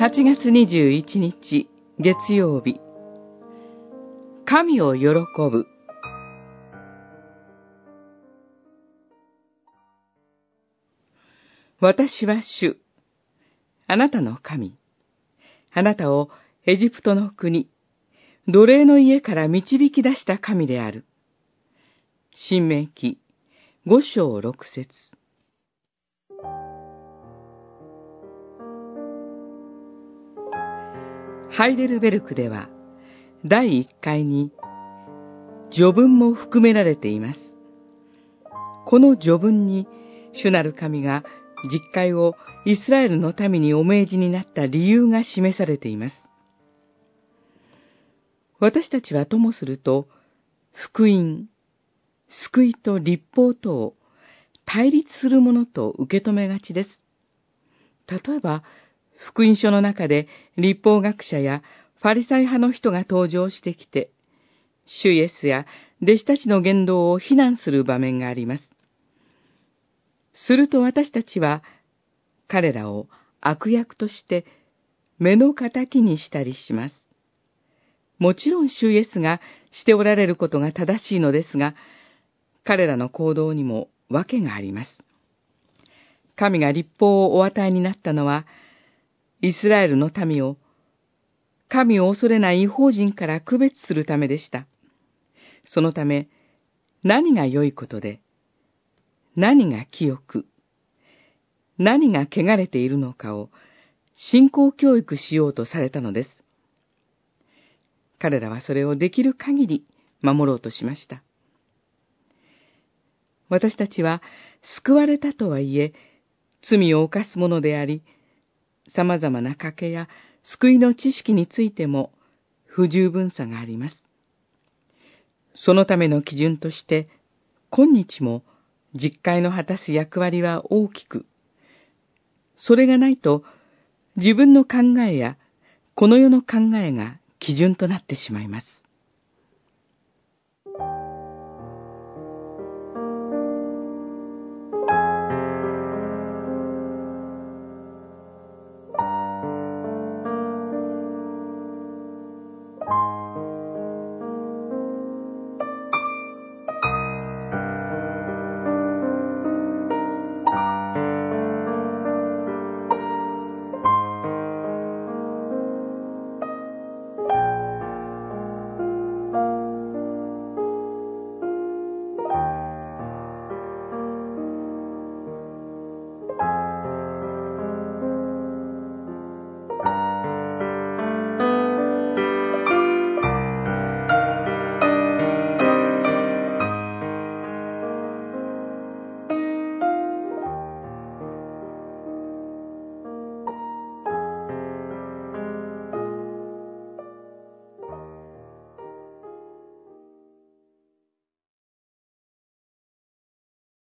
8月21日月曜日。神を喜ぶ。私は主。あなたの神。あなたをエジプトの国奴隷の家から導き出した神である。新明記五章六節。ハイデルベルクでは第一回に序文も含められています。この序文に主なる神が実会をイスラエルの民にお命じになった理由が示されています。私たちはともすると、福音、救いと立法とを対立するものと受け止めがちです。例えば、福音書の中で立法学者やファリサイ派の人が登場してきて、主イエスや弟子たちの言動を非難する場面があります。すると私たちは彼らを悪役として目の敵にしたりします。もちろん主イエスがしておられることが正しいのですが、彼らの行動にも訳があります。神が立法をお与えになったのは、イスラエルの民を、神を恐れない違法人から区別するためでした。そのため、何が良いことで、何が清く、何が汚れているのかを信仰教育しようとされたのです。彼らはそれをできる限り守ろうとしました。私たちは救われたとはいえ、罪を犯すものであり、様々な賭けや救いの知識についても不十分さがあります。そのための基準として、今日も実会の果たす役割は大きく、それがないと自分の考えやこの世の考えが基準となってしまいます。